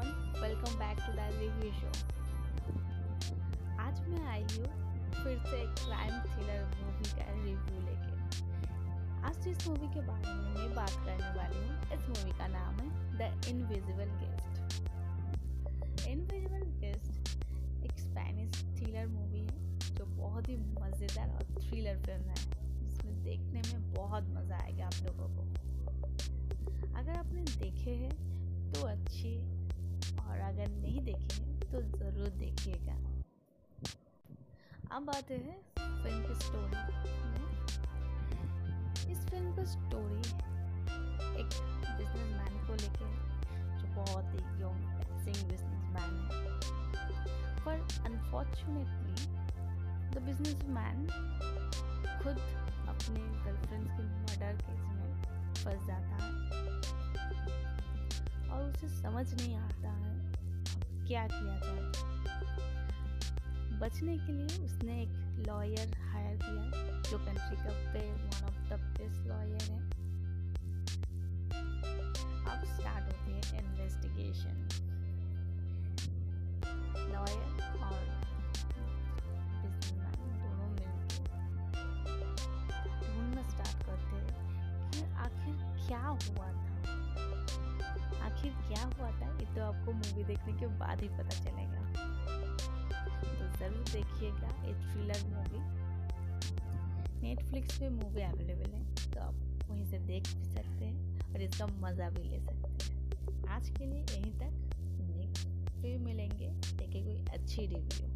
Back to the review show आज मैं आई हूँ फिर से एक क्राइम थ्रिलर मूवी का रिव्यू लेके। आज जिस मूवी के बारे में मैं बात करने वाली हूँ। इस मूवी का नाम है the invisible guest invisible guest एक स्पेनिश थ्रिलर मूवी है, जो बहुत ही मज़ेदार और थ्रिलर फ़िल्म है। जिसमें देखने में बहुत मज़ा आएगा आप लोगों को। अगर आपने देखे हैं तो अच्छी अगर नहीं देखे हैं तो ज़रूर देखिएगा। अब आते हैं फ़िल्म की स्टोरी इस फ़िल्म की स्टोरी एक बिजनेसमैन को लेके जो बहुत ही यंग पैसिंग बिजनेसमैन है। पर अनफॉर्चुनेटली द बिजनेसमैन खुद अपने गर्लफ्रेंड के मर्डर केस में फंस जाता है। और उसे समझ नहीं आता है क्या किया जाए बचने के लिए उसने एक लॉयर हायर किया, जो कंट्री का पे one of the best lawyer है। अब स्टार्ट होती है इन्वेस्टिगेशन लॉयर और बिजनेसमैन दोनों मिलकर ढूंढना स्टार्ट करते हैं कि आखिर क्या हुआ था? आखिर क्या हुआ था, ये तो आपको मूवी देखने के बाद ही पता चलेगा। तो ज़रूर देखिएगा ये थ्रिलर मूवी नेटफ्लिक्स पे मूवी अवेलेबल है तो आप वहीं से देख भी सकते हैं और इसका मज़ा भी ले सकते हैं। आज के लिए यहीं तक नेक्स्ट फिर मिलेंगे। देखिए कोई अच्छी रिव्यू